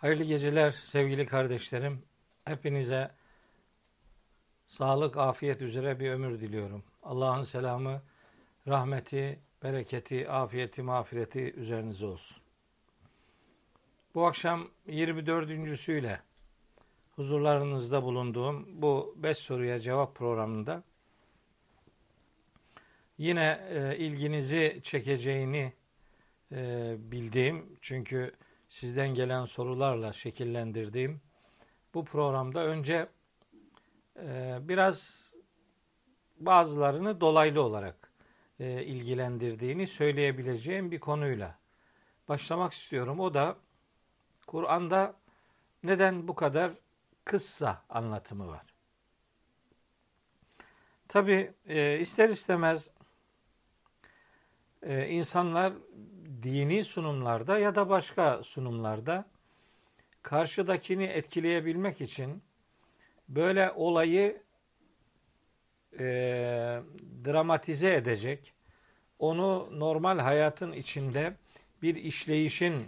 Hayırlı geceler sevgili kardeşlerim. Hepinize sağlık, afiyet üzere bir ömür diliyorum. Allah'ın selamı, rahmeti, bereketi, afiyeti, mağfireti üzerinize olsun. Bu akşam 24.süyle huzurlarınızda bulunduğum bu 5 soruya cevap programında yine e, ilginizi çekeceğini e, bildiğim çünkü sizden gelen sorularla şekillendirdiğim bu programda önce e, biraz bazılarını dolaylı olarak e, ilgilendirdiğini söyleyebileceğim bir konuyla başlamak istiyorum. O da Kur'an'da neden bu kadar kıssa anlatımı var? Tabi e, ister istemez e, insanlar dini sunumlarda ya da başka sunumlarda karşıdakini etkileyebilmek için böyle olayı e, dramatize edecek, onu normal hayatın içinde bir işleyişin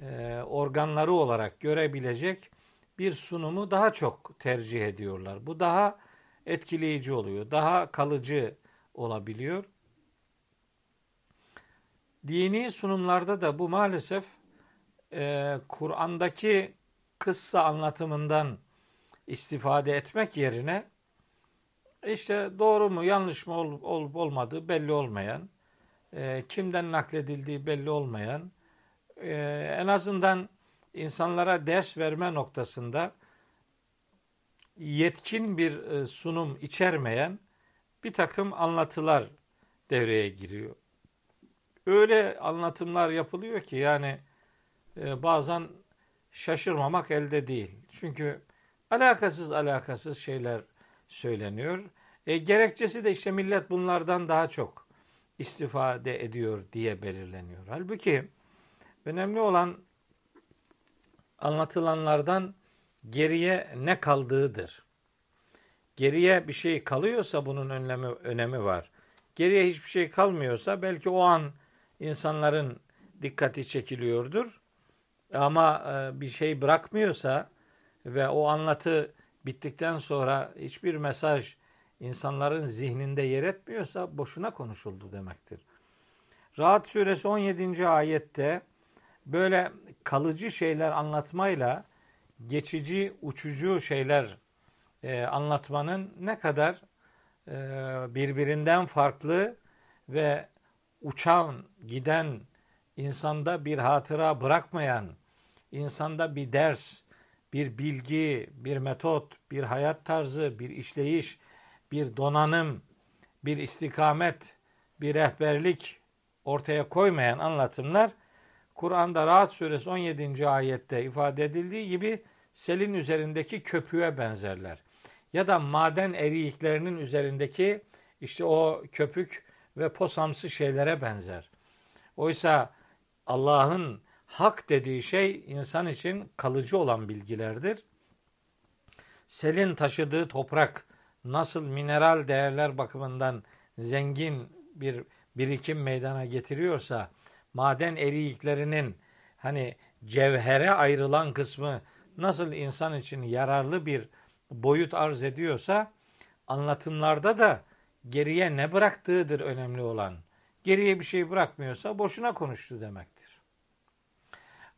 e, organları olarak görebilecek bir sunumu daha çok tercih ediyorlar. Bu daha etkileyici oluyor, daha kalıcı olabiliyor. Dini sunumlarda da bu maalesef e, Kur'an'daki kıssa anlatımından istifade etmek yerine işte doğru mu yanlış mı olup, olup olmadığı belli olmayan, e, kimden nakledildiği belli olmayan, e, en azından insanlara ders verme noktasında yetkin bir e, sunum içermeyen bir takım anlatılar devreye giriyor öyle anlatımlar yapılıyor ki yani e, bazen şaşırmamak elde değil. Çünkü alakasız alakasız şeyler söyleniyor. E, gerekçesi de işte millet bunlardan daha çok istifade ediyor diye belirleniyor. Halbuki önemli olan anlatılanlardan geriye ne kaldığıdır. Geriye bir şey kalıyorsa bunun önlemi, önemi var. Geriye hiçbir şey kalmıyorsa belki o an insanların dikkati çekiliyordur. Ama e, bir şey bırakmıyorsa ve o anlatı bittikten sonra hiçbir mesaj insanların zihninde yer etmiyorsa boşuna konuşuldu demektir. Rahat suresi 17. ayette böyle kalıcı şeyler anlatmayla geçici, uçucu şeyler e, anlatmanın ne kadar e, birbirinden farklı ve uçan, giden, insanda bir hatıra bırakmayan, insanda bir ders, bir bilgi, bir metot, bir hayat tarzı, bir işleyiş, bir donanım, bir istikamet, bir rehberlik ortaya koymayan anlatımlar Kur'an'da Rahat Suresi 17. ayette ifade edildiği gibi selin üzerindeki köpüğe benzerler. Ya da maden eriyiklerinin üzerindeki işte o köpük ve posamsı şeylere benzer. Oysa Allah'ın hak dediği şey insan için kalıcı olan bilgilerdir. Selin taşıdığı toprak nasıl mineral değerler bakımından zengin bir birikim meydana getiriyorsa maden eriyiklerinin hani cevhere ayrılan kısmı nasıl insan için yararlı bir boyut arz ediyorsa anlatımlarda da geriye ne bıraktığıdır önemli olan. Geriye bir şey bırakmıyorsa boşuna konuştu demektir.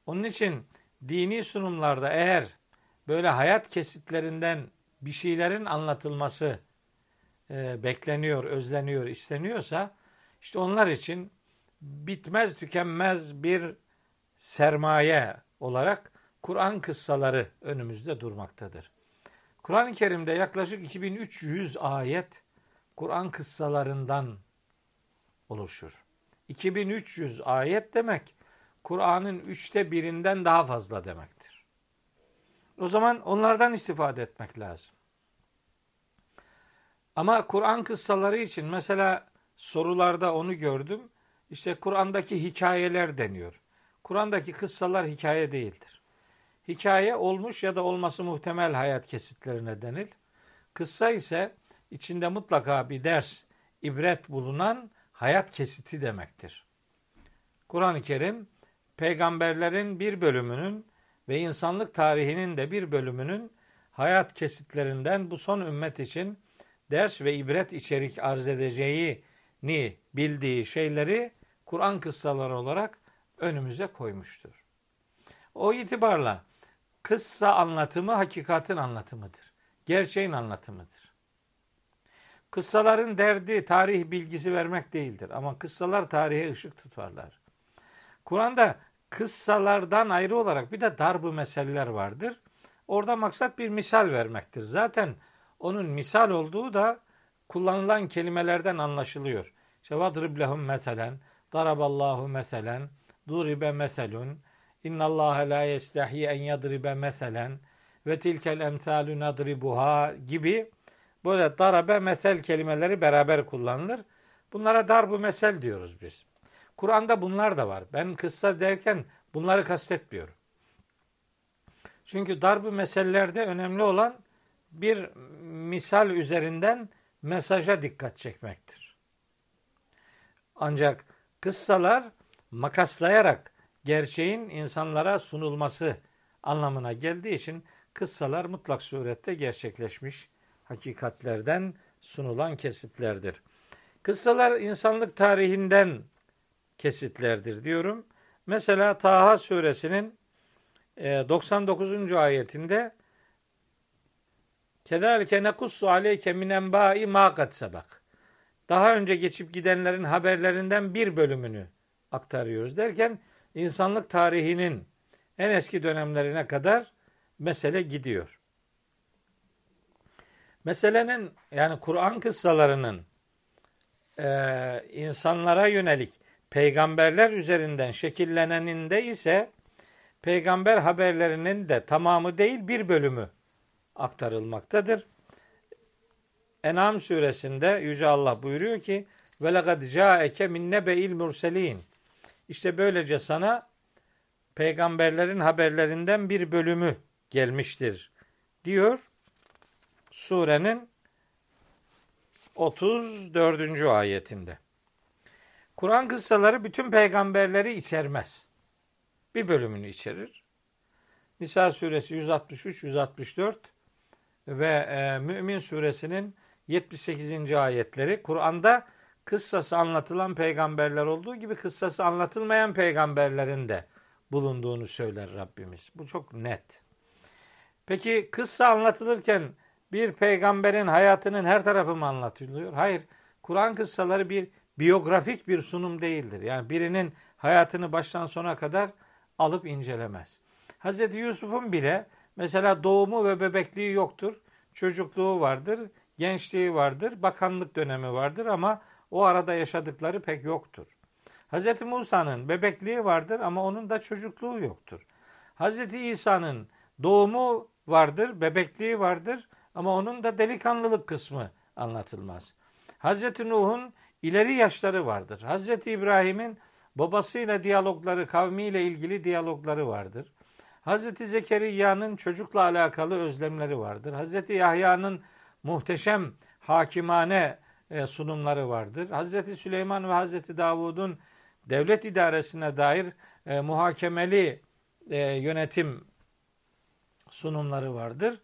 Onun için dini sunumlarda eğer böyle hayat kesitlerinden bir şeylerin anlatılması e, bekleniyor, özleniyor, isteniyorsa işte onlar için bitmez tükenmez bir sermaye olarak Kur'an kıssaları önümüzde durmaktadır. Kur'an-ı Kerim'de yaklaşık 2300 ayet Kur'an kıssalarından oluşur. 2300 ayet demek Kur'an'ın üçte birinden daha fazla demektir. O zaman onlardan istifade etmek lazım. Ama Kur'an kıssaları için mesela sorularda onu gördüm. İşte Kur'an'daki hikayeler deniyor. Kur'an'daki kıssalar hikaye değildir. Hikaye olmuş ya da olması muhtemel hayat kesitlerine denil. Kıssa ise içinde mutlaka bir ders, ibret bulunan hayat kesiti demektir. Kur'an-ı Kerim peygamberlerin bir bölümünün ve insanlık tarihinin de bir bölümünün hayat kesitlerinden bu son ümmet için ders ve ibret içerik arz edeceğini bildiği şeyleri Kur'an kıssaları olarak önümüze koymuştur. O itibarla kıssa anlatımı hakikatin anlatımıdır. Gerçeğin anlatımıdır. Kıssaların derdi tarih bilgisi vermek değildir ama kıssalar tarihe ışık tutarlar. Kur'an'da kıssalardan ayrı olarak bir de darbu meseleler vardır. Orada maksat bir misal vermektir. Zaten onun misal olduğu da kullanılan kelimelerden anlaşılıyor. İşte vadrib lehum meselen, daraballahu meselen, duribe meselun, innallaha la yestahi en yadribe meselen ve tilkel emsalü nadribuha gibi böyle darabe mesel kelimeleri beraber kullanılır. Bunlara darbu mesel diyoruz biz. Kur'an'da bunlar da var. Ben kıssa derken bunları kastetmiyorum. Çünkü darbu meselelerde önemli olan bir misal üzerinden mesaja dikkat çekmektir. Ancak kıssalar makaslayarak gerçeğin insanlara sunulması anlamına geldiği için kıssalar mutlak surette gerçekleşmiş hakikatlerden sunulan kesitlerdir. Kıssalar insanlık tarihinden kesitlerdir diyorum. Mesela Taha suresinin 99. E, ayetinde Kedalike nekussu aleyke min enbai ma kad. Daha önce geçip gidenlerin haberlerinden bir bölümünü aktarıyoruz derken insanlık tarihinin en eski dönemlerine kadar mesele gidiyor. Meselenin yani Kur'an kıssalarının e, insanlara yönelik peygamberler üzerinden şekilleneninde ise peygamber haberlerinin de tamamı değil bir bölümü aktarılmaktadır. En'am suresinde Yüce Allah buyuruyor ki ve lekad ca'eke min nebe'il murselin. İşte böylece sana peygamberlerin haberlerinden bir bölümü gelmiştir diyor. Surenin 34. ayetinde. Kur'an kıssaları bütün peygamberleri içermez. Bir bölümünü içerir. Nisa suresi 163 164 ve e, Mümin suresinin 78. ayetleri Kur'an'da kıssası anlatılan peygamberler olduğu gibi kıssası anlatılmayan peygamberlerin de bulunduğunu söyler Rabbimiz. Bu çok net. Peki kıssa anlatılırken bir peygamberin hayatının her tarafı mı anlatılıyor? Hayır. Kur'an kıssaları bir biyografik bir sunum değildir. Yani birinin hayatını baştan sona kadar alıp incelemez. Hz. Yusuf'un bile mesela doğumu ve bebekliği yoktur. Çocukluğu vardır, gençliği vardır, bakanlık dönemi vardır ama o arada yaşadıkları pek yoktur. Hz. Musa'nın bebekliği vardır ama onun da çocukluğu yoktur. Hz. İsa'nın doğumu vardır, bebekliği vardır ama onun da delikanlılık kısmı anlatılmaz. Hz. Nuh'un ileri yaşları vardır. Hz. İbrahim'in babasıyla diyalogları, kavmiyle ilgili diyalogları vardır. Hz. Zekeriya'nın çocukla alakalı özlemleri vardır. Hz. Yahya'nın muhteşem hakimane e, sunumları vardır. Hz. Süleyman ve Hz. Davud'un devlet idaresine dair e, muhakemeli e, yönetim sunumları vardır.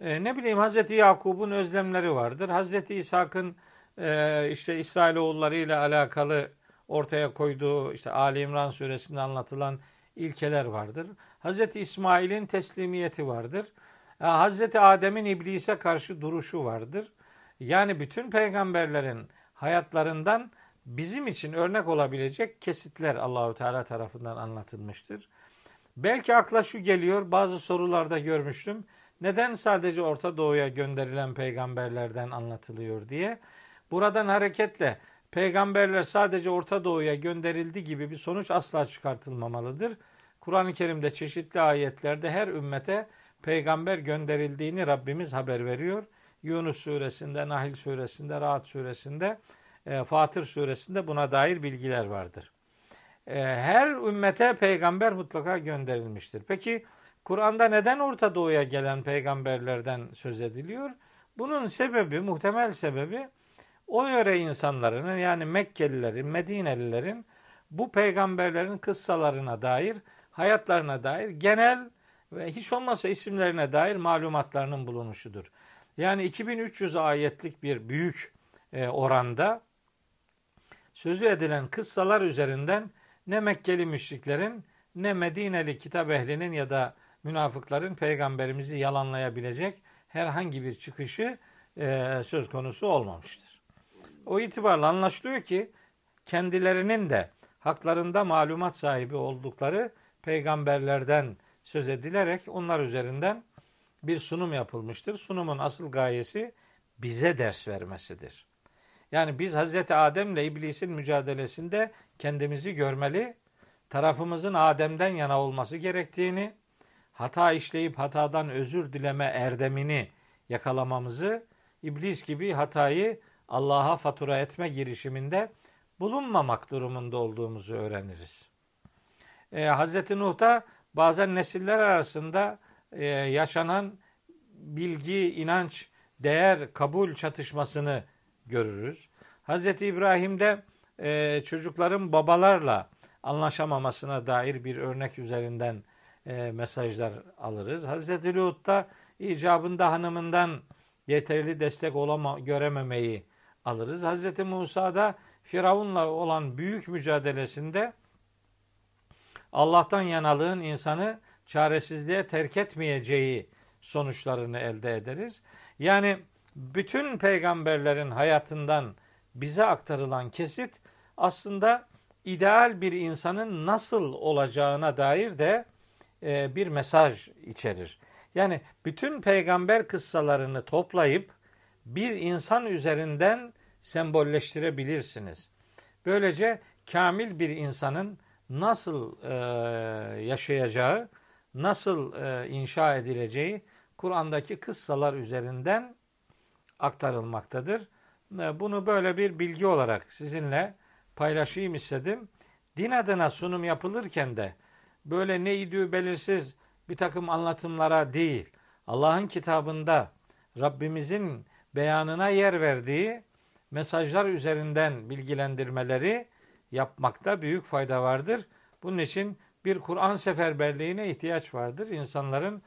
E, ne bileyim Hz. Yakub'un özlemleri vardır. Hz. İshak'ın e, işte İsrailoğulları ile alakalı ortaya koyduğu işte Ali İmran suresinde anlatılan ilkeler vardır. Hz. İsmail'in teslimiyeti vardır. E, Hz. Adem'in iblise karşı duruşu vardır. Yani bütün peygamberlerin hayatlarından bizim için örnek olabilecek kesitler Allahu Teala tarafından anlatılmıştır. Belki akla şu geliyor, bazı sorularda görmüştüm. Neden sadece Orta Doğu'ya gönderilen peygamberlerden anlatılıyor diye. Buradan hareketle peygamberler sadece Orta Doğu'ya gönderildi gibi bir sonuç asla çıkartılmamalıdır. Kur'an-ı Kerim'de çeşitli ayetlerde her ümmete peygamber gönderildiğini Rabbimiz haber veriyor. Yunus suresinde, Nahil suresinde, Rahat suresinde, e, Fatır suresinde buna dair bilgiler vardır. E, her ümmete peygamber mutlaka gönderilmiştir. Peki Kur'an'da neden Orta Doğu'ya gelen peygamberlerden söz ediliyor? Bunun sebebi, muhtemel sebebi o yöre insanların yani Mekkelilerin, Medinelilerin bu peygamberlerin kıssalarına dair, hayatlarına dair genel ve hiç olmazsa isimlerine dair malumatlarının bulunuşudur. Yani 2300 ayetlik bir büyük e, oranda sözü edilen kıssalar üzerinden ne Mekkeli müşriklerin ne Medineli kitap ehlinin ya da münafıkların peygamberimizi yalanlayabilecek herhangi bir çıkışı e, söz konusu olmamıştır. O itibarla anlaşılıyor ki kendilerinin de haklarında malumat sahibi oldukları peygamberlerden söz edilerek onlar üzerinden bir sunum yapılmıştır. Sunumun asıl gayesi bize ders vermesidir. Yani biz Hazreti Adem ile iblisin mücadelesinde kendimizi görmeli, tarafımızın Adem'den yana olması gerektiğini, hata işleyip hatadan özür dileme erdemini yakalamamızı, iblis gibi hatayı Allah'a fatura etme girişiminde bulunmamak durumunda olduğumuzu öğreniriz. Ee, Hz. Nuh'ta bazen nesiller arasında e, yaşanan bilgi, inanç, değer, kabul çatışmasını görürüz. Hz. İbrahim'de e, çocukların babalarla anlaşamamasına dair bir örnek üzerinden e, mesajlar alırız. Hz. Lut'ta icabında hanımından yeterli destek olama, görememeyi alırız. Hz. Musa'da Firavun'la olan büyük mücadelesinde Allah'tan yanalığın insanı çaresizliğe terk etmeyeceği sonuçlarını elde ederiz. Yani bütün peygamberlerin hayatından bize aktarılan kesit aslında ideal bir insanın nasıl olacağına dair de e, bir mesaj içerir. Yani bütün peygamber kıssalarını toplayıp bir insan üzerinden sembolleştirebilirsiniz. Böylece kamil bir insanın nasıl e, yaşayacağı, nasıl e, inşa edileceği Kur'an'daki kıssalar üzerinden aktarılmaktadır. Bunu böyle bir bilgi olarak sizinle paylaşayım istedim. Din adına sunum yapılırken de böyle neydi belirsiz bir takım anlatımlara değil, Allah'ın kitabında Rabbimizin beyanına yer verdiği mesajlar üzerinden bilgilendirmeleri yapmakta büyük fayda vardır. Bunun için bir Kur'an seferberliğine ihtiyaç vardır. İnsanların,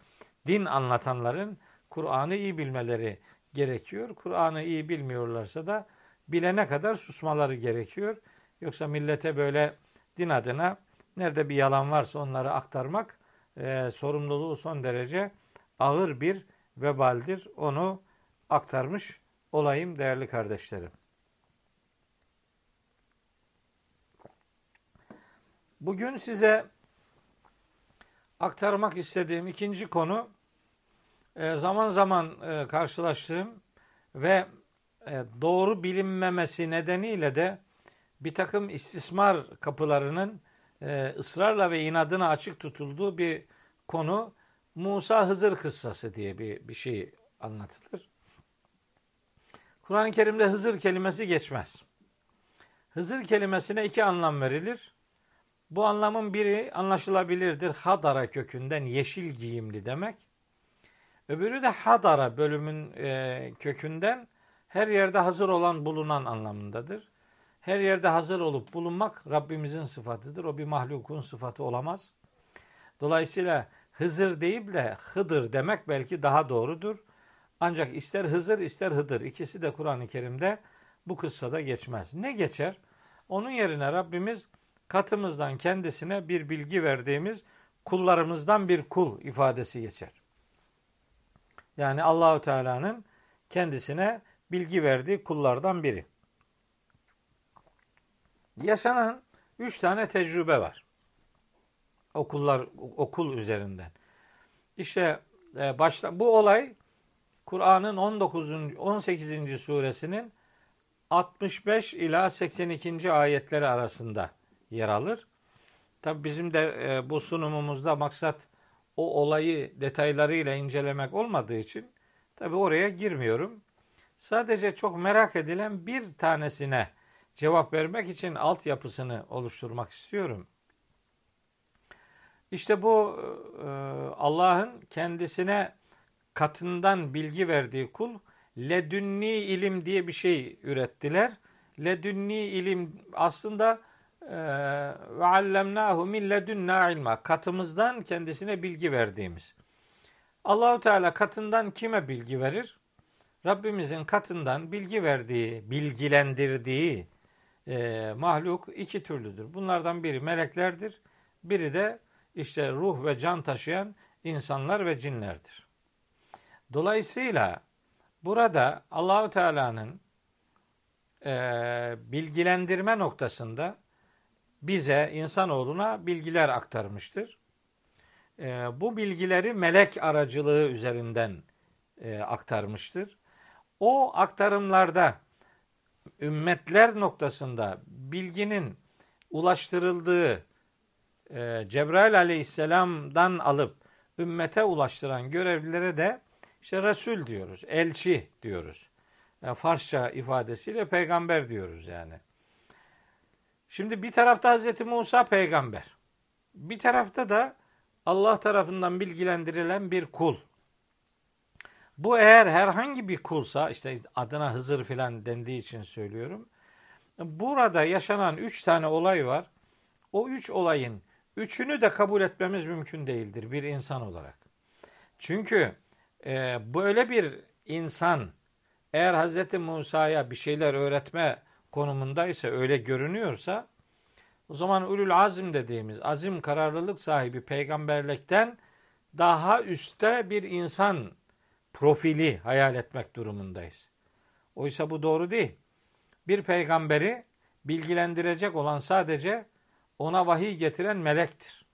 din anlatanların Kur'an'ı iyi bilmeleri gerekiyor. Kur'an'ı iyi bilmiyorlarsa da bilene kadar susmaları gerekiyor. Yoksa millete böyle din adına nerede bir yalan varsa onları aktarmak e, sorumluluğu son derece ağır bir vebaldir. Onu aktarmış olayım değerli kardeşlerim. Bugün size aktarmak istediğim ikinci konu e, zaman zaman e, karşılaştığım ve e, doğru bilinmemesi nedeniyle de bir takım istismar kapılarının ısrarla ve inadına açık tutulduğu bir konu Musa Hızır kıssası diye bir, bir şey anlatılır. Kur'an-ı Kerim'de Hızır kelimesi geçmez. Hızır kelimesine iki anlam verilir. Bu anlamın biri anlaşılabilirdir. Hadara kökünden yeşil giyimli demek. Öbürü de hadara bölümün e, kökünden her yerde hazır olan bulunan anlamındadır. Her yerde hazır olup bulunmak Rabbimizin sıfatıdır. O bir mahlukun sıfatı olamaz. Dolayısıyla Hızır deyip de Hıdır demek belki daha doğrudur. Ancak ister Hızır ister Hıdır ikisi de Kur'an-ı Kerim'de bu kıssada geçmez. Ne geçer? Onun yerine Rabbimiz katımızdan kendisine bir bilgi verdiğimiz kullarımızdan bir kul ifadesi geçer. Yani Allahu Teala'nın kendisine bilgi verdiği kullardan biri. Yaşanan üç tane tecrübe var. Okullar okul üzerinden. İşte e, başta bu olay Kur'an'ın 19. 18. suresinin 65 ila 82. ayetleri arasında yer alır. Tabi bizim de e, bu sunumumuzda maksat o olayı detaylarıyla incelemek olmadığı için tabi oraya girmiyorum. Sadece çok merak edilen bir tanesine cevap vermek için altyapısını oluşturmak istiyorum. İşte bu e, Allah'ın kendisine katından bilgi verdiği kul ledünni ilim diye bir şey ürettiler. Ledünni ilim aslında ve allemnahu min ledunna ilma. Katımızdan kendisine bilgi verdiğimiz. Allahu Teala katından kime bilgi verir? Rabbimizin katından bilgi verdiği, bilgilendirdiği e, mahluk iki türlüdür. Bunlardan biri meleklerdir. Biri de işte ruh ve can taşıyan insanlar ve cinlerdir. Dolayısıyla burada Allahu Teala'nın e, bilgilendirme noktasında bize insanoğluna bilgiler aktarmıştır. E, bu bilgileri melek aracılığı üzerinden e, aktarmıştır. O aktarımlarda ümmetler noktasında bilginin ulaştırıldığı e, Cebrail aleyhisselamdan alıp ümmete ulaştıran görevlilere de işte Resul diyoruz, elçi diyoruz. Yani Farsça ifadesiyle peygamber diyoruz yani. Şimdi bir tarafta Hazreti Musa peygamber. Bir tarafta da Allah tarafından bilgilendirilen bir kul. Bu eğer herhangi bir kulsa işte adına Hızır filan dendiği için söylüyorum. Burada yaşanan üç tane olay var. O üç olayın üçünü de kabul etmemiz mümkün değildir bir insan olarak. Çünkü e, böyle bir insan eğer Hz. Musa'ya bir şeyler öğretme konumundaysa öyle görünüyorsa o zaman ulul azim dediğimiz azim kararlılık sahibi peygamberlikten daha üstte bir insan profili hayal etmek durumundayız. Oysa bu doğru değil. Bir peygamberi bilgilendirecek olan sadece ona vahiy getiren melektir.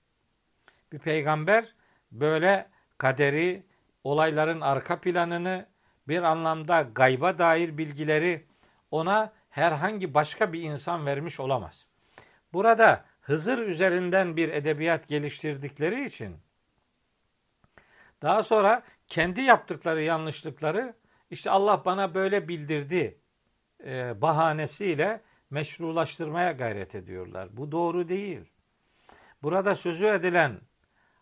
Bir peygamber böyle kaderi, olayların arka planını, bir anlamda gayba dair bilgileri ona herhangi başka bir insan vermiş olamaz. Burada Hızır üzerinden bir edebiyat geliştirdikleri için daha sonra kendi yaptıkları yanlışlıkları işte Allah bana böyle bildirdi e, bahanesiyle meşrulaştırmaya gayret ediyorlar. Bu doğru değil. Burada sözü edilen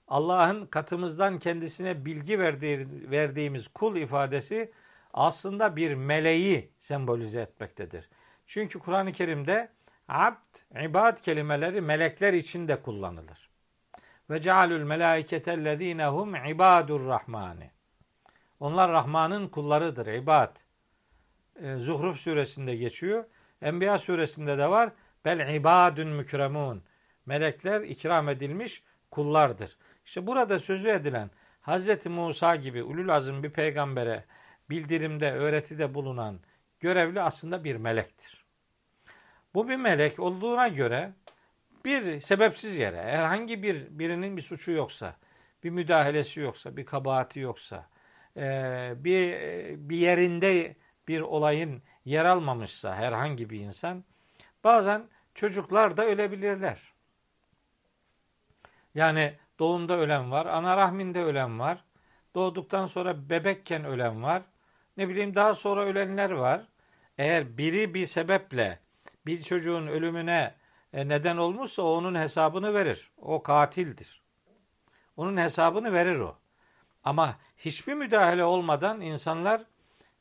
Allah'ın katımızdan kendisine bilgi verdiği, verdiğimiz kul ifadesi aslında bir meleği sembolize etmektedir. Çünkü Kur'an-ı Kerim'de abd, ibad kelimeleri melekler için de kullanılır. Ve cealül melâiketellezîne hum ibadur rahmani. Onlar Rahman'ın kullarıdır, ibad. Ee, Zuhruf suresinde geçiyor. Enbiya suresinde de var. Bel ibadun mükremun. Melekler ikram edilmiş kullardır. İşte burada sözü edilen Hz. Musa gibi ulul azim bir peygambere bildirimde, öğretide bulunan görevli aslında bir melektir. Bu bir melek olduğuna göre bir sebepsiz yere herhangi bir birinin bir suçu yoksa, bir müdahalesi yoksa, bir kabahati yoksa, bir bir yerinde bir olayın yer almamışsa herhangi bir insan bazen çocuklar da ölebilirler. Yani doğumda ölen var, ana rahminde ölen var, doğduktan sonra bebekken ölen var, ne bileyim daha sonra ölenler var. Eğer biri bir sebeple bir çocuğun ölümüne e, neden olmuşsa o onun hesabını verir. O katildir. Onun hesabını verir o. Ama hiçbir müdahale olmadan insanlar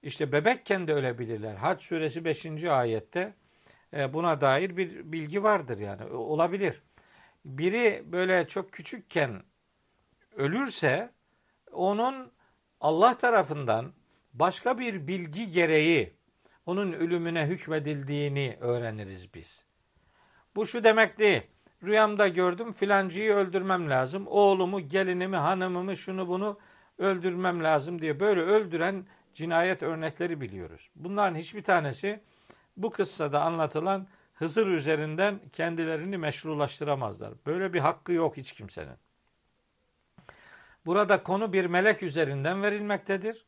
işte bebekken de ölebilirler. Hac suresi 5. ayette e, buna dair bir bilgi vardır yani. Olabilir. Biri böyle çok küçükken ölürse onun Allah tarafından başka bir bilgi gereği onun ölümüne hükmedildiğini öğreniriz biz. Bu şu demek değil. Rüyamda gördüm filancıyı öldürmem lazım. Oğlumu, gelinimi, hanımımı, şunu bunu öldürmem lazım diye böyle öldüren cinayet örnekleri biliyoruz. Bunların hiçbir tanesi bu kıssada anlatılan Hızır üzerinden kendilerini meşrulaştıramazlar. Böyle bir hakkı yok hiç kimsenin. Burada konu bir melek üzerinden verilmektedir.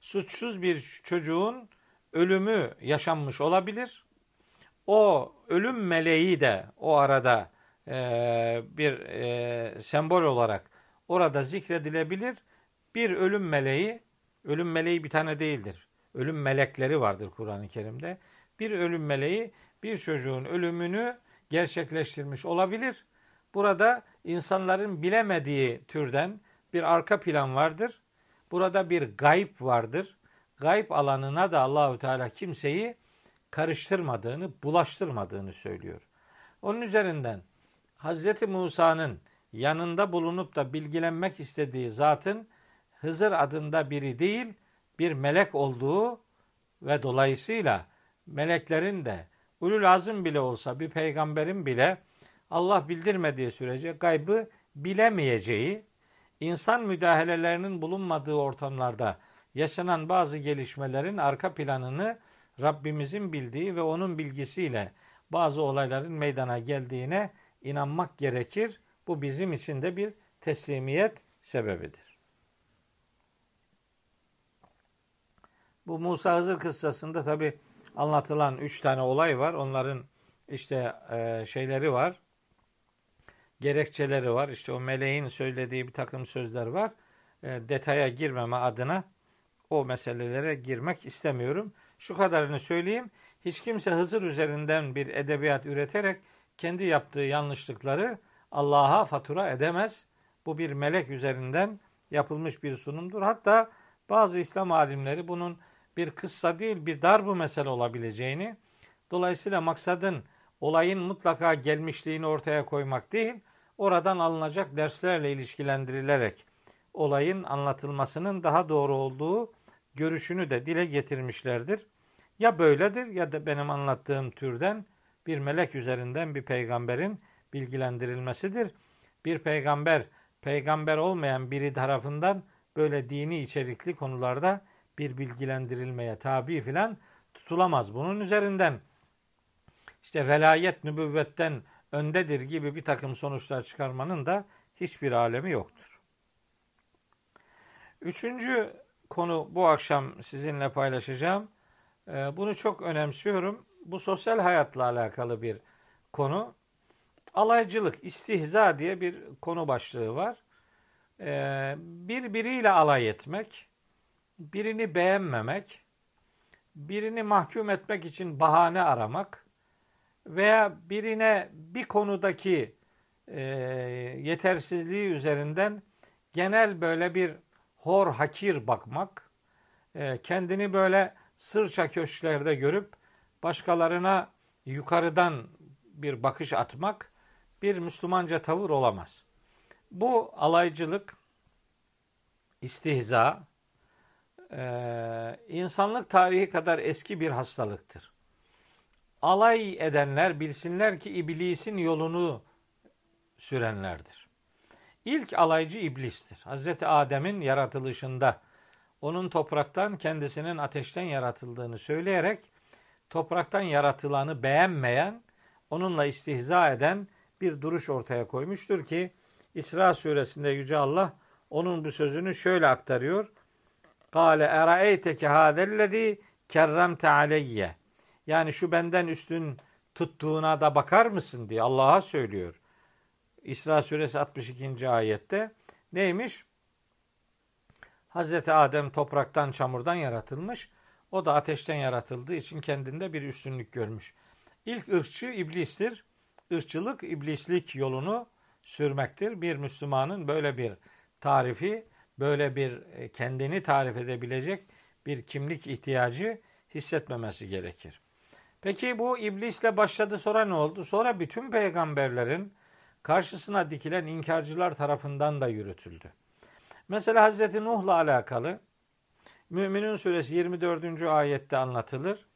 Suçsuz bir çocuğun ölümü yaşanmış olabilir. O ölüm meleği de o arada e, bir e, sembol olarak orada zikredilebilir. Bir ölüm meleği Ölüm meleği bir tane değildir. Ölüm melekleri vardır Kur'an-ı Kerim'de. Bir ölüm meleği bir çocuğun ölümünü gerçekleştirmiş olabilir. Burada insanların bilemediği türden bir arka plan vardır. Burada bir gayb vardır. Gayb alanına da Allahü Teala kimseyi karıştırmadığını, bulaştırmadığını söylüyor. Onun üzerinden Hazreti Musa'nın yanında bulunup da bilgilenmek istediği zatın Hızır adında biri değil, bir melek olduğu ve dolayısıyla meleklerin de ulul azım bile olsa bir peygamberin bile Allah bildirmediği sürece gaybı bilemeyeceği, insan müdahalelerinin bulunmadığı ortamlarda yaşanan bazı gelişmelerin arka planını Rabbimizin bildiği ve onun bilgisiyle bazı olayların meydana geldiğine inanmak gerekir. Bu bizim için de bir teslimiyet sebebidir. Bu Musa Hızır kıssasında tabi anlatılan üç tane olay var. Onların işte e, şeyleri var. Gerekçeleri var. İşte o meleğin söylediği bir takım sözler var. E, detaya girmeme adına o meselelere girmek istemiyorum. Şu kadarını söyleyeyim. Hiç kimse Hızır üzerinden bir edebiyat üreterek kendi yaptığı yanlışlıkları Allah'a fatura edemez. Bu bir melek üzerinden yapılmış bir sunumdur. Hatta bazı İslam alimleri bunun bir kıssa değil bir darbu mesele olabileceğini, dolayısıyla maksadın olayın mutlaka gelmişliğini ortaya koymak değil, oradan alınacak derslerle ilişkilendirilerek olayın anlatılmasının daha doğru olduğu görüşünü de dile getirmişlerdir. Ya böyledir ya da benim anlattığım türden bir melek üzerinden bir peygamberin bilgilendirilmesidir. Bir peygamber, peygamber olmayan biri tarafından böyle dini içerikli konularda bir bilgilendirilmeye tabi filan tutulamaz. Bunun üzerinden işte velayet nübüvvetten öndedir gibi bir takım sonuçlar çıkarmanın da hiçbir alemi yoktur. Üçüncü konu bu akşam sizinle paylaşacağım. Ee, bunu çok önemsiyorum. Bu sosyal hayatla alakalı bir konu. Alaycılık, istihza diye bir konu başlığı var. Ee, birbiriyle alay etmek, birini beğenmemek, birini mahkum etmek için bahane aramak veya birine bir konudaki e, yetersizliği üzerinden genel böyle bir hor hakir bakmak, e, kendini böyle sırça köşklerde görüp başkalarına yukarıdan bir bakış atmak bir Müslümanca tavır olamaz. Bu alaycılık, istihza, e, insanlık tarihi kadar eski bir hastalıktır. Alay edenler bilsinler ki iblisin yolunu sürenlerdir. İlk alaycı iblistir. Hazreti Adem'in yaratılışında onun topraktan kendisinin ateşten yaratıldığını söyleyerek topraktan yaratılanı beğenmeyen, onunla istihza eden bir duruş ortaya koymuştur ki İsra suresinde Yüce Allah onun bu sözünü şöyle aktarıyor. Kale eraeyteke hadellezî kerremte aleyye. Yani şu benden üstün tuttuğuna da bakar mısın diye Allah'a söylüyor. İsra suresi 62. ayette neymiş? Hazreti Adem topraktan çamurdan yaratılmış. O da ateşten yaratıldığı için kendinde bir üstünlük görmüş. İlk ırkçı iblistir. Irkçılık iblislik yolunu sürmektir. Bir Müslümanın böyle bir tarifi, böyle bir e, kendini tarif edebilecek bir kimlik ihtiyacı hissetmemesi gerekir. Peki bu iblisle başladı sonra ne oldu? Sonra bütün peygamberlerin karşısına dikilen inkarcılar tarafından da yürütüldü. Mesela Hazreti Nuh'la alakalı Müminun suresi 24. ayette anlatılır.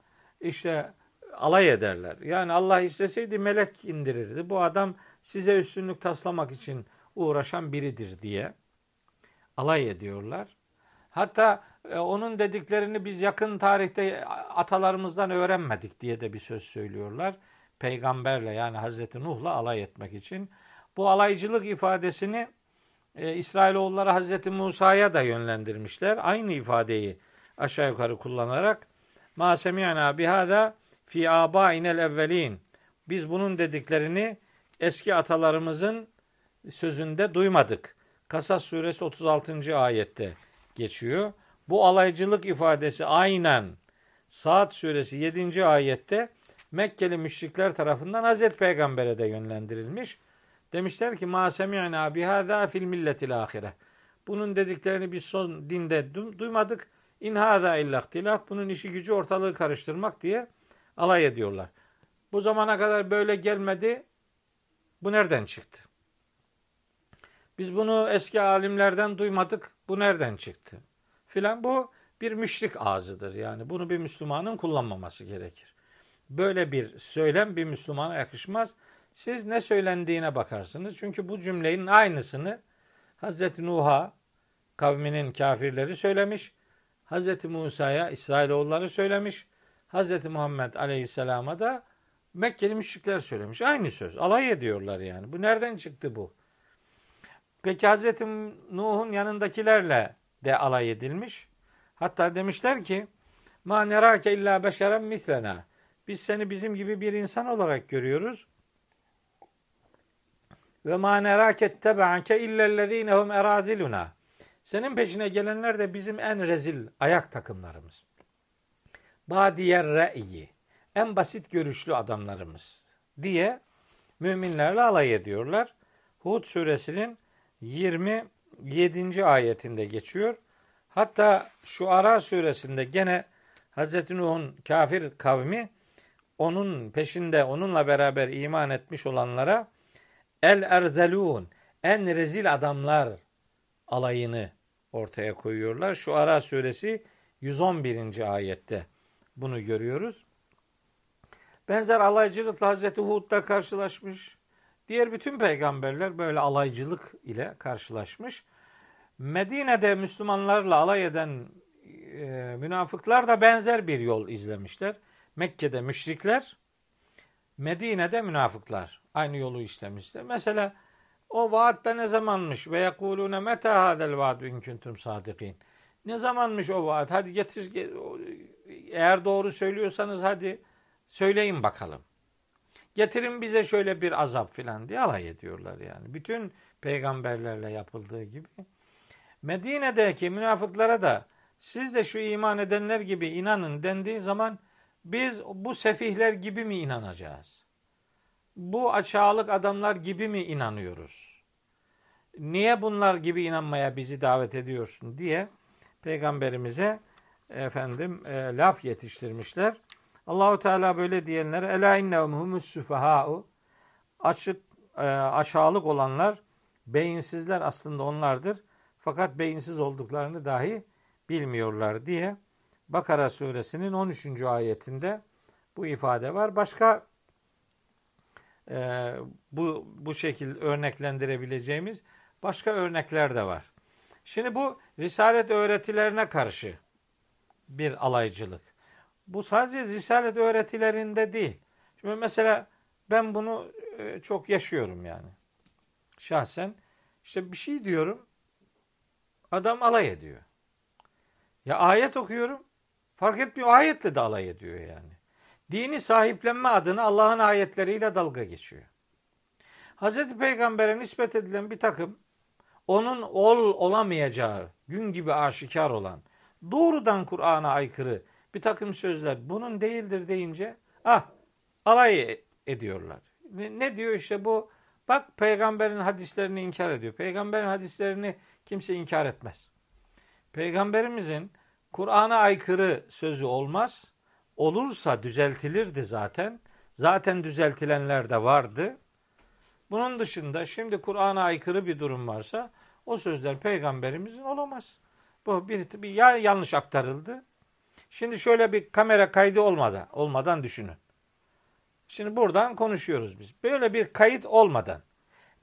İşte alay ederler. Yani Allah isteseydi melek indirirdi. Bu adam size üstünlük taslamak için uğraşan biridir diye alay ediyorlar. Hatta e, onun dediklerini biz yakın tarihte atalarımızdan öğrenmedik diye de bir söz söylüyorlar. Peygamberle yani Hazreti Nuh'la alay etmek için. Bu alaycılık ifadesini e, İsrailoğulları Hazreti Musa'ya da yönlendirmişler. Aynı ifadeyi aşağı yukarı kullanarak Ma semiyana bihada fi abainel evvelin. Biz bunun dediklerini eski atalarımızın sözünde duymadık. Kasas suresi 36. ayette geçiyor. Bu alaycılık ifadesi aynen Saat suresi 7. ayette Mekkeli müşrikler tarafından Hazreti Peygamber'e de yönlendirilmiş. Demişler ki ma semi'na bihâzâ fil milletil ahire. Bunun dediklerini biz son dinde duymadık. İn hâzâ illa Bunun işi gücü ortalığı karıştırmak diye alay ediyorlar. Bu zamana kadar böyle gelmedi. Bu nereden çıktı? Biz bunu eski alimlerden duymadık. Bu nereden çıktı? Filan bu bir müşrik ağzıdır. Yani bunu bir Müslümanın kullanmaması gerekir. Böyle bir söylem bir Müslümana yakışmaz. Siz ne söylendiğine bakarsınız. Çünkü bu cümlenin aynısını Hazreti Nuh'a kavminin kafirleri söylemiş. Hazreti Musa'ya İsrailoğulları söylemiş. Hazreti Muhammed Aleyhisselam'a da Mekkeli müşrikler söylemiş. Aynı söz. Alay ediyorlar yani. Bu nereden çıktı bu? Peki Hazreti Nuh'un yanındakilerle de alay edilmiş. Hatta demişler ki Ma nerake illa beşeren mislena. Biz seni bizim gibi bir insan olarak görüyoruz. Ve ma nerake tebe'ake illellezînehum eraziluna. Senin peşine gelenler de bizim en rezil ayak takımlarımız. Badiyer re'yi. En basit görüşlü adamlarımız diye müminlerle alay ediyorlar. Hud suresinin 27. ayetinde geçiyor. Hatta şu Ara suresinde gene Hz. Nuh'un kafir kavmi onun peşinde onunla beraber iman etmiş olanlara el erzelun en rezil adamlar alayını ortaya koyuyorlar. Şu Ara suresi 111. ayette bunu görüyoruz. Benzer alaycılıkla Hazreti Hud'da karşılaşmış. Diğer bütün peygamberler böyle alaycılık ile karşılaşmış. Medine'de Müslümanlarla alay eden e, münafıklar da benzer bir yol izlemişler. Mekke'de müşrikler, Medine'de münafıklar aynı yolu işlemişler. Mesela o vaat da ne zamanmış? Ve yekulune meta hadel vaadu in kuntum sadikin. Ne zamanmış o vaat? Hadi getir, eğer doğru söylüyorsanız hadi söyleyin bakalım. Getirin bize şöyle bir azap filan diye alay ediyorlar yani. Bütün peygamberlerle yapıldığı gibi. Medine'deki münafıklara da siz de şu iman edenler gibi inanın dendiği zaman biz bu sefihler gibi mi inanacağız? Bu aşağılık adamlar gibi mi inanıyoruz? Niye bunlar gibi inanmaya bizi davet ediyorsun diye peygamberimize efendim e, laf yetiştirmişler. Allahu Teala böyle diyenlere ela innehum humus sufaha'u açık e, aşağılık olanlar beyinsizler aslında onlardır. Fakat beyinsiz olduklarını dahi bilmiyorlar diye Bakara suresinin 13. ayetinde bu ifade var. Başka e, bu bu şekil örneklendirebileceğimiz başka örnekler de var. Şimdi bu risalet öğretilerine karşı bir alaycılık. Bu sadece risalet öğretilerinde değil. Şimdi mesela ben bunu e, çok yaşıyorum yani. Şahsen işte bir şey diyorum adam alay ediyor. Ya ayet okuyorum fark etmiyor ayetle de alay ediyor yani. Dini sahiplenme adına Allah'ın ayetleriyle dalga geçiyor. Hz. Peygamber'e nispet edilen bir takım onun ol olamayacağı gün gibi aşikar olan doğrudan Kur'an'a aykırı bir takım sözler bunun değildir deyince ah alay ediyorlar. Ne, ne diyor işte bu bak peygamberin hadislerini inkar ediyor. Peygamberin hadislerini kimse inkar etmez. Peygamberimizin Kur'an'a aykırı sözü olmaz. Olursa düzeltilirdi zaten. Zaten düzeltilenler de vardı. Bunun dışında şimdi Kur'an'a aykırı bir durum varsa o sözler peygamberimizin olamaz. Bu bir, bir ya yanlış aktarıldı. Şimdi şöyle bir kamera kaydı olmadan, olmadan düşünün. Şimdi buradan konuşuyoruz biz. Böyle bir kayıt olmadan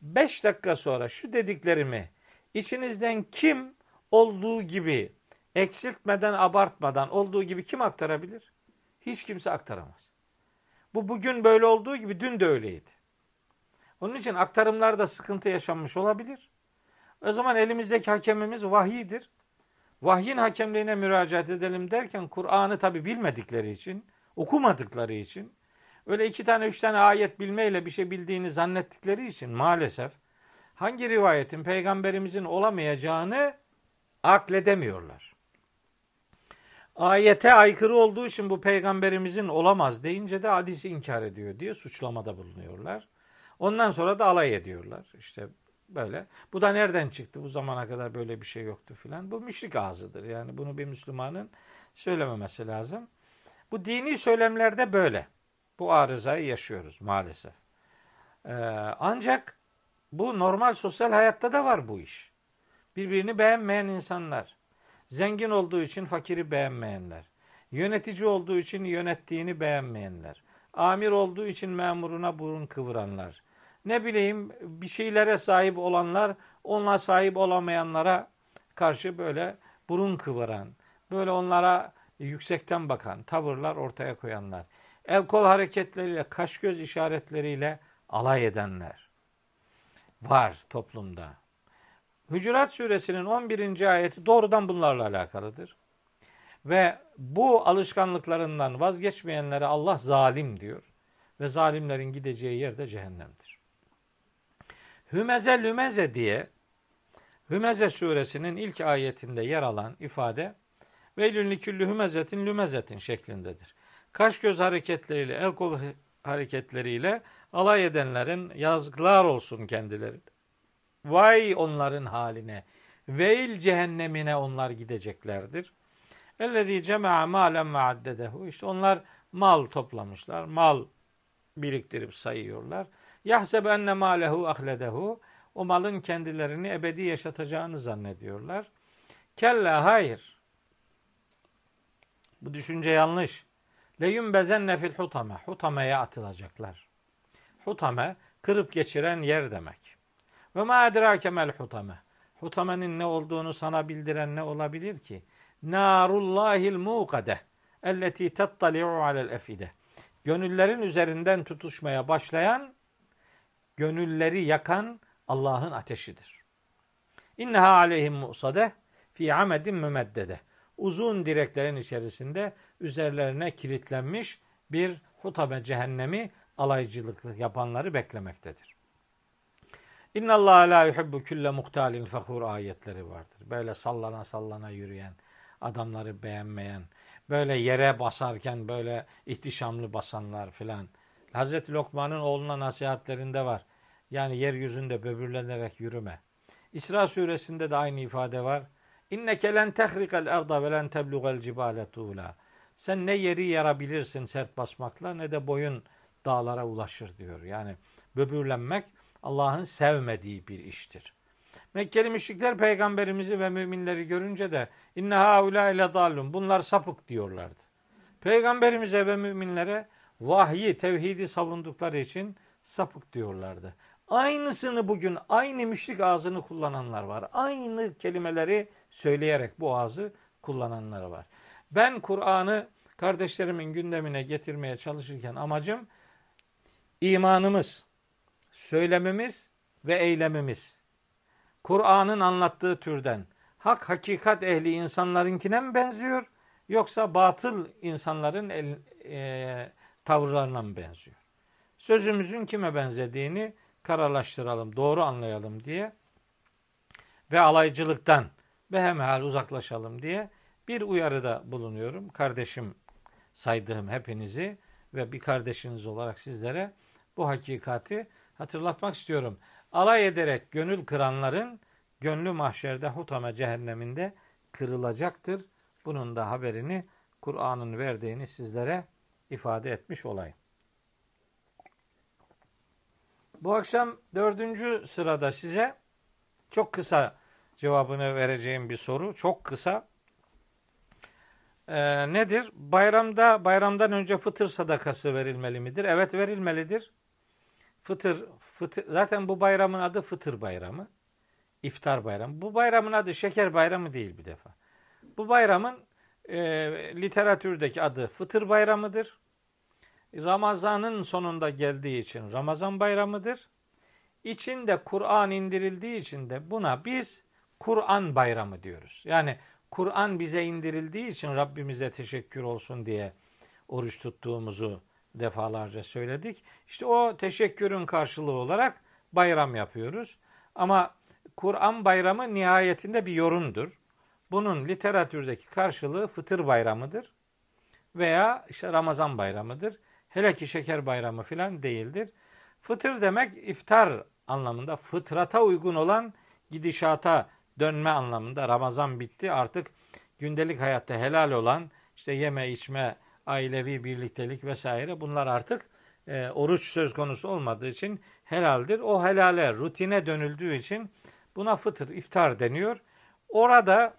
5 dakika sonra şu dediklerimi içinizden kim olduğu gibi eksiltmeden, abartmadan olduğu gibi kim aktarabilir? Hiç kimse aktaramaz. Bu bugün böyle olduğu gibi dün de öyleydi. Onun için aktarımlarda sıkıntı yaşanmış olabilir. O zaman elimizdeki hakemimiz vahiydir. Vahyin hakemliğine müracaat edelim derken Kur'an'ı tabi bilmedikleri için, okumadıkları için, öyle iki tane üç tane ayet bilmeyle bir şey bildiğini zannettikleri için maalesef hangi rivayetin peygamberimizin olamayacağını akledemiyorlar. Ayete aykırı olduğu için bu peygamberimizin olamaz deyince de hadisi inkar ediyor diye suçlamada bulunuyorlar. Ondan sonra da alay ediyorlar. İşte böyle. Bu da nereden çıktı? Bu zamana kadar böyle bir şey yoktu filan. Bu müşrik ağzıdır. Yani bunu bir Müslümanın söylememesi lazım. Bu dini söylemlerde böyle. Bu arızayı yaşıyoruz maalesef. Ee, ancak bu normal sosyal hayatta da var bu iş. Birbirini beğenmeyen insanlar. Zengin olduğu için fakiri beğenmeyenler. Yönetici olduğu için yönettiğini beğenmeyenler. Amir olduğu için memuruna burun kıvıranlar. Ne bileyim bir şeylere sahip olanlar onunla sahip olamayanlara karşı böyle burun kıvıran, böyle onlara yüksekten bakan tavırlar ortaya koyanlar. El kol hareketleriyle, kaş göz işaretleriyle alay edenler var toplumda. Hücurat suresinin 11. ayeti doğrudan bunlarla alakalıdır. Ve bu alışkanlıklarından vazgeçmeyenlere Allah zalim diyor. Ve zalimlerin gideceği yer de cehennemdir. Hümeze lümeze diye Hümeze suresinin ilk ayetinde yer alan ifade Veylün liküllü hümezetin lümezetin şeklindedir. Kaş göz hareketleriyle, el kol hareketleriyle alay edenlerin yazıklar olsun kendileri. Vay onların haline. Veil cehennemine onlar gideceklerdir. Ellezî cema'a mâlen ve addedehu. İşte onlar mal toplamışlar. Mal biriktirip sayıyorlar. Yahseb enne mâlehu ahledehu. O malın kendilerini ebedi yaşatacağını zannediyorlar. Kella hayır. Bu düşünce yanlış. Leyun bezenne fil hutame. Hutame'ye atılacaklar. Hutame kırıp geçiren yer demek. Ve ma edrake mel hutame. Hutame'nin ne olduğunu sana bildiren ne olabilir ki? Narullahil muqade elleti tattali'u alel efide. Gönüllerin üzerinden tutuşmaya başlayan, gönülleri yakan Allah'ın ateşidir. İnneha aleyhim musade fi amedin mümeddede. Uzun direklerin içerisinde üzerlerine kilitlenmiş bir hutabe cehennemi alaycılık yapanları beklemektedir. İnna Allah la yuhibbu kulle muhtalin fakhur ayetleri vardır. Böyle sallana sallana yürüyen, adamları beğenmeyen, böyle yere basarken böyle ihtişamlı basanlar filan. Hazreti Lokman'ın oğluna nasihatlerinde var. Yani yeryüzünde böbürlenerek yürüme. İsra suresinde de aynı ifade var. İnneke len tehrikel erda ve len tebluğel cibale tuğla. Sen ne yeri yarabilirsin sert basmakla ne de boyun dağlara ulaşır diyor. Yani böbürlenmek Allah'ın sevmediği bir iştir. Mekkeli müşrikler peygamberimizi ve müminleri görünce de inne haula ile dalun bunlar sapık diyorlardı. Peygamberimize ve müminlere vahyi, tevhidi savundukları için sapık diyorlardı. Aynısını bugün aynı müşrik ağzını kullananlar var. Aynı kelimeleri söyleyerek bu ağzı kullananlar var. Ben Kur'an'ı kardeşlerimin gündemine getirmeye çalışırken amacım imanımız, söylememiz ve eylemimiz Kur'an'ın anlattığı türden hak hakikat ehli insanlarınkine mi benziyor yoksa batıl insanların el, e, tavırlarına mı benziyor? Sözümüzün kime benzediğini karalaştıralım, doğru anlayalım diye ve alaycılıktan behemhal uzaklaşalım diye bir uyarıda bulunuyorum. Kardeşim saydığım hepinizi ve bir kardeşiniz olarak sizlere bu hakikati hatırlatmak istiyorum. Alay ederek gönül kıranların gönlü mahşerde hutame cehenneminde kırılacaktır. Bunun da haberini Kur'an'ın verdiğini sizlere ifade etmiş olayım. Bu akşam dördüncü sırada size çok kısa cevabını vereceğim bir soru. Çok kısa. Ee, nedir? Bayramda bayramdan önce fıtır sadakası verilmeli midir? Evet verilmelidir. Fıtır, fıtır zaten bu bayramın adı fıtır bayramı. İftar bayramı. Bu bayramın adı şeker bayramı değil bir defa. Bu bayramın e, literatürdeki adı fıtır bayramıdır. Ramazan'ın sonunda geldiği için Ramazan bayramıdır. İçinde Kur'an indirildiği için de buna biz Kur'an bayramı diyoruz. Yani Kur'an bize indirildiği için Rabbimize teşekkür olsun diye oruç tuttuğumuzu defalarca söyledik. İşte o teşekkürün karşılığı olarak bayram yapıyoruz. Ama Kur'an bayramı nihayetinde bir yorumdur. Bunun literatürdeki karşılığı fıtır bayramıdır veya işte Ramazan bayramıdır. Hele ki şeker bayramı filan değildir. Fıtır demek iftar anlamında fıtrata uygun olan gidişata dönme anlamında Ramazan bitti artık gündelik hayatta helal olan işte yeme içme ailevi birliktelik vesaire bunlar artık e, oruç söz konusu olmadığı için helaldir. O helale rutine dönüldüğü için buna fıtır, iftar deniyor. Orada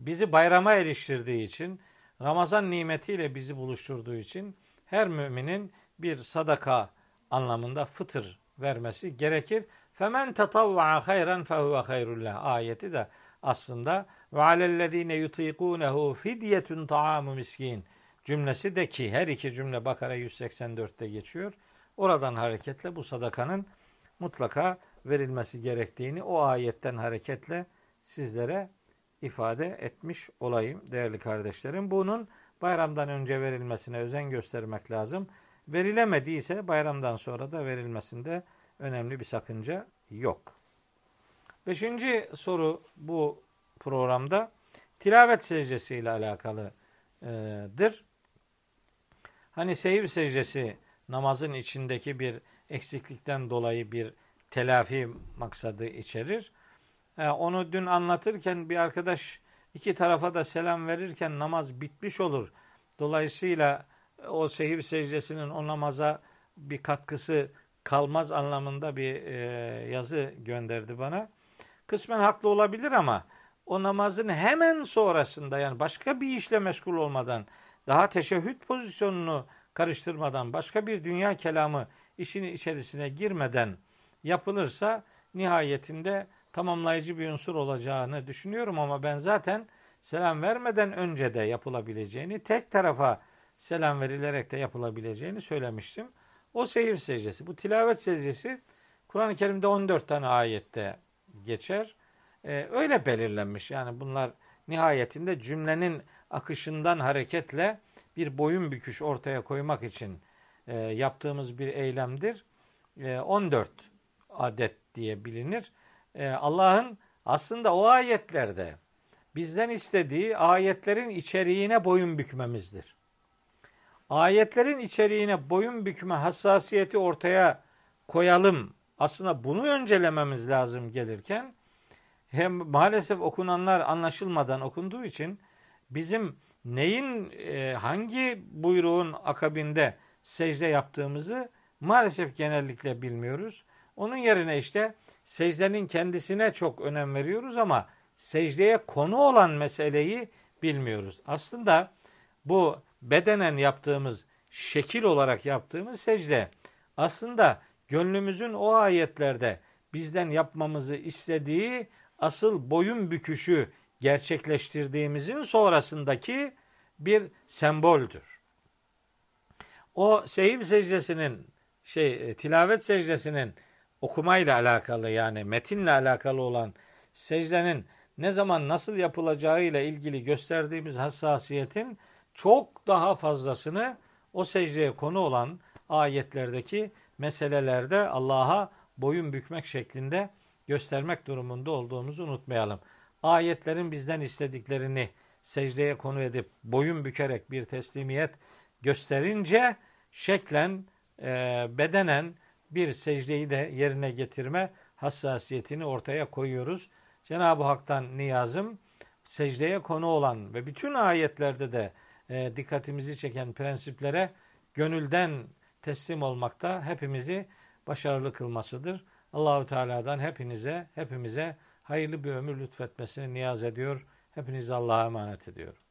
bizi bayrama eriştirdiği için, Ramazan nimetiyle bizi buluşturduğu için her müminin bir sadaka anlamında fıtır vermesi gerekir. Femen tatavva hayran fehuve hayrullah ayeti de aslında ve alellezine yutikunehu fidyetun taamu miskin cümlesi de ki her iki cümle Bakara 184'te geçiyor. Oradan hareketle bu sadakanın mutlaka verilmesi gerektiğini o ayetten hareketle sizlere ifade etmiş olayım değerli kardeşlerim. Bunun bayramdan önce verilmesine özen göstermek lazım. Verilemediyse bayramdan sonra da verilmesinde önemli bir sakınca yok. Beşinci soru bu programda tilavet secdesi ile alakalıdır. Hani seyir secdesi namazın içindeki bir eksiklikten dolayı bir telafi maksadı içerir. Onu dün anlatırken bir arkadaş iki tarafa da selam verirken namaz bitmiş olur. Dolayısıyla o sehir secdesinin o namaza bir katkısı kalmaz anlamında bir yazı gönderdi bana. Kısmen haklı olabilir ama o namazın hemen sonrasında yani başka bir işle meşgul olmadan daha teşehhüd pozisyonunu karıştırmadan başka bir dünya kelamı işin içerisine girmeden yapılırsa nihayetinde tamamlayıcı bir unsur olacağını düşünüyorum ama ben zaten selam vermeden önce de yapılabileceğini, tek tarafa selam verilerek de yapılabileceğini söylemiştim. O seyir secdesi, bu tilavet secdesi Kur'an-ı Kerim'de 14 tane ayette geçer. Ee, öyle belirlenmiş. Yani bunlar nihayetinde cümlenin akışından hareketle bir boyun büküş ortaya koymak için e, yaptığımız bir eylemdir. E, 14 adet diye bilinir. E, Allah'ın aslında o ayetlerde bizden istediği ayetlerin içeriğine boyun bükmemizdir. Ayetlerin içeriğine boyun bükme hassasiyeti ortaya koyalım. Aslında bunu öncelememiz lazım gelirken hem maalesef okunanlar anlaşılmadan okunduğu için bizim neyin e, hangi buyruğun akabinde secde yaptığımızı maalesef genellikle bilmiyoruz. Onun yerine işte secdenin kendisine çok önem veriyoruz ama secdeye konu olan meseleyi bilmiyoruz. Aslında bu bedenen yaptığımız, şekil olarak yaptığımız secde aslında gönlümüzün o ayetlerde bizden yapmamızı istediği asıl boyun büküşü gerçekleştirdiğimizin sonrasındaki bir semboldür. O seyif secdesinin şey e, tilavet secdesinin okumayla alakalı yani metinle alakalı olan secdenin ne zaman nasıl yapılacağıyla ilgili gösterdiğimiz hassasiyetin çok daha fazlasını o secdeye konu olan ayetlerdeki meselelerde Allah'a boyun bükmek şeklinde göstermek durumunda olduğumuzu unutmayalım. Ayetlerin bizden istediklerini secdeye konu edip boyun bükerek bir teslimiyet gösterince şeklen, e, bedenen bir secdeyi de yerine getirme hassasiyetini ortaya koyuyoruz. Cenab-ı Hak'tan niyazım secdeye konu olan ve bütün ayetlerde de e, dikkatimizi çeken prensiplere gönülden teslim olmakta hepimizi başarılı kılmasıdır. Allahü Teala'dan hepinize, hepimize hayırlı bir ömür lütfetmesini niyaz ediyor. Hepinizi Allah'a emanet ediyorum.